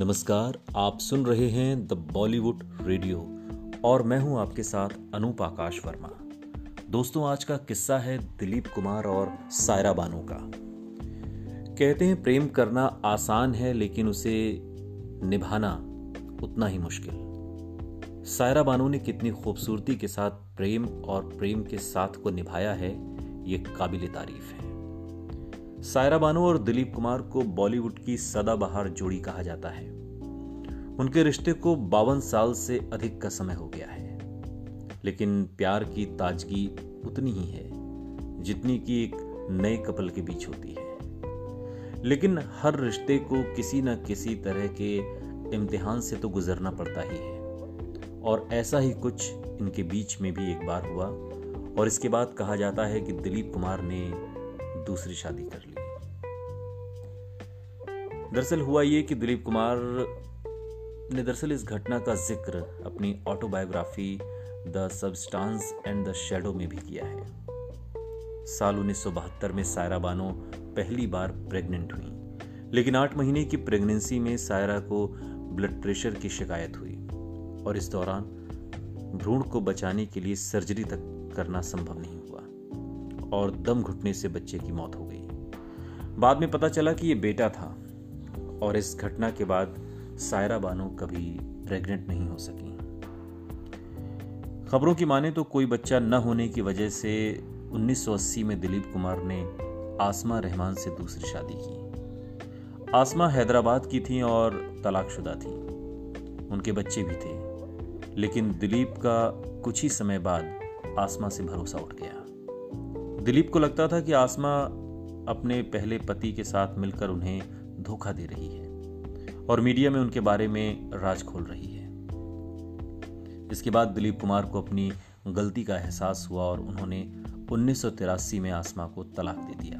नमस्कार, आप सुन रहे हैं द बॉलीवुड रेडियो और मैं हूँ आपके साथ अनूप आकाश वर्मा। दोस्तों, आज का किस्सा है दिलीप कुमार और सायरा बानो का। कहते हैं, प्रेम करना आसान है, लेकिन उसे निभाना उतना ही मुश्किल। सायरा बानो ने कितनी खूबसूरती के साथ प्रेम और प्रेम के साथ को निभाया है, ये काबिल तारीफ़ है। सायरा बानो और दिलीप कुमार को बॉलीवुड की सदाबहार जोड़ी कहा जाता है। उनके रिश्ते को बावन साल से अधिक का समय हो गया है। लेकिन प्यार की ताजगी उतनी ही है, जितनी कि एक नए कपल के बीच होती है। लेकिन हर रिश्ते को किसी न किसी तरह के इम्तिहान से तो गुजरना पड़ता ही है। और ऐसा ही कुछ इनके बीच में भी एक बार हुआ, और इसके बाद कहा जाता है कि दिलीप कुमार ने दूसरी शादी कर ली। दरअसल हुआ ये कि दिलीप कुमार ने दरअसल इस घटना का ज़िक्र अपनी autobiography the substance and the shadow में भी किया है। साल उन्नीस सौ बहत्तर में सायरा बानो पहली बार प्रेग्नेंट हुई। लेकिन आठ महीने की प्रेगनेंसी में सायरा को ब्लड प्रेशर की शिकायत हुई और इस दौरान भ्रूण को बचाने के लिए सर्जरी तक करना संभव नहीं और दम घुटने से बच्चे की मौत हो गई। बाद में पता चला कि यह बेटा था और इस घटना के बाद सायरा बानो कभी प्रेग्नेंट नहीं हो सकी। खबरों की माने तो कोई बच्चा न होने की वजह से 1980 में दिलीप कुमार ने आसमा रहमान से दूसरी शादी की। आसमा हैदराबाद की थी और तलाकशुदा थी। उनके बच्चे भी थे, लेकिन दिलीप का कुछ ही समय बाद आसमा से भरोसा उठ गया। दिलीप को लगता था कि आसमा अपने पहले पति के साथ मिलकर उन्हें धोखा दे रही है और मीडिया में उनके बारे में राज खोल रही है। इसके बाद दिलीप कुमार को अपनी गलती का एहसास हुआ और उन्होंने उन्नीस सौ तिरासी में आसमा को तलाक दे दिया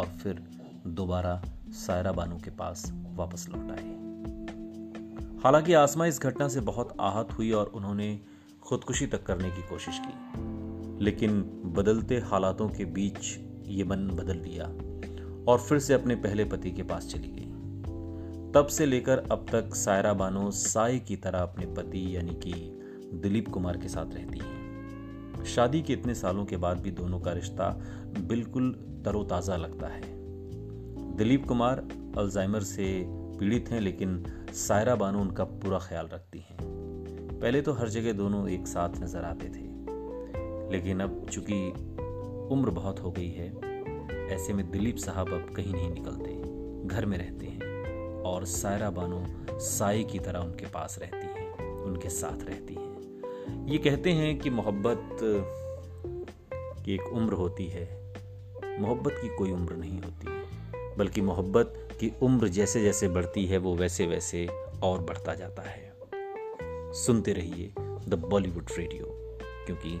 और फिर दोबारा सायरा बानू के पास वापस लौट आए। हालाँकि आसमा इस घटना से बहुत आहत हुई और उन्होंने खुदकुशी तक करने की कोशिश की। लेकिन बदलते हालातों के बीच ये मन बदल लिया और फिर से अपने पहले पति के पास चली गई। तब से लेकर अब तक सायरा बानो साय की तरह अपने पति यानी कि दिलीप कुमार के साथ रहती है। शादी के इतने सालों के बाद भी दोनों का रिश्ता बिल्कुल तरोताजा लगता है। दिलीप कुमार अल्जाइमर से पीड़ित हैं, लेकिन सायरा बानो उनका पूरा ख्याल रखती हैं। पहले तो हर जगह दोनों एक साथ नज़र आते थे। लेकिन अब चूँकि उम्र बहुत हो गई है, ऐसे में दिलीप साहब अब कहीं नहीं निकलते, घर में रहते हैं और सायरा बानो साई की तरह उनके पास रहती हैं, उनके साथ रहती हैं। ये कहते हैं कि मोहब्बत की एक उम्र होती है, मोहब्बत की कोई उम्र नहीं होती, बल्कि मोहब्बत की उम्र जैसे जैसे बढ़ती है, वो वैसे वैसे और बढ़ता जाता है। सुनते रहिए द बॉलीवुड रेडियो, क्योंकि